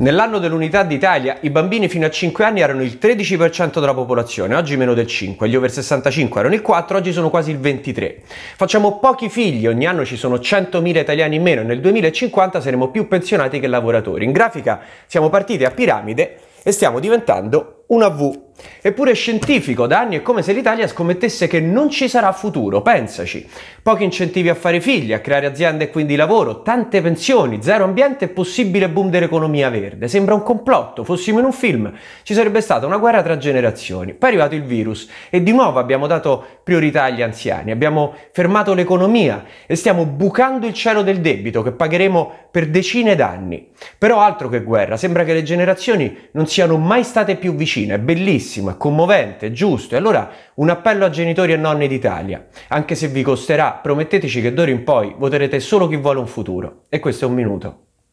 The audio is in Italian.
Nell'anno dell'unità d'Italia i bambini fino a 5 anni erano il 13% della popolazione, oggi meno del 5, gli over 65 erano il 4, oggi sono quasi il 23. Facciamo pochi figli, ogni anno ci sono 100.000 italiani in meno e nel 2050 saremo più pensionati che lavoratori. In grafica siamo partiti a piramide e stiamo diventando una V. Eppure scientifico, da anni è come se l'Italia scommettesse che non ci sarà futuro, pensaci. Pochi incentivi a fare figli, a creare aziende e quindi lavoro, tante pensioni, zero ambiente e possibile boom dell'economia verde. Sembra un complotto, fossimo in un film, ci sarebbe stata una guerra tra generazioni. Poi è arrivato il virus e di nuovo abbiamo dato priorità agli anziani, abbiamo fermato l'economia e stiamo bucando il cielo del debito che pagheremo per decine d'anni. Però altro che guerra, sembra che le generazioni non siano mai state più vicine, è bellissimo bellissimo, è commovente, giusto. E allora un appello a genitori e nonni d'Italia. Anche se vi costerà, prometteteci che d'ora in poi voterete solo chi vuole un futuro. E questo è un minuto.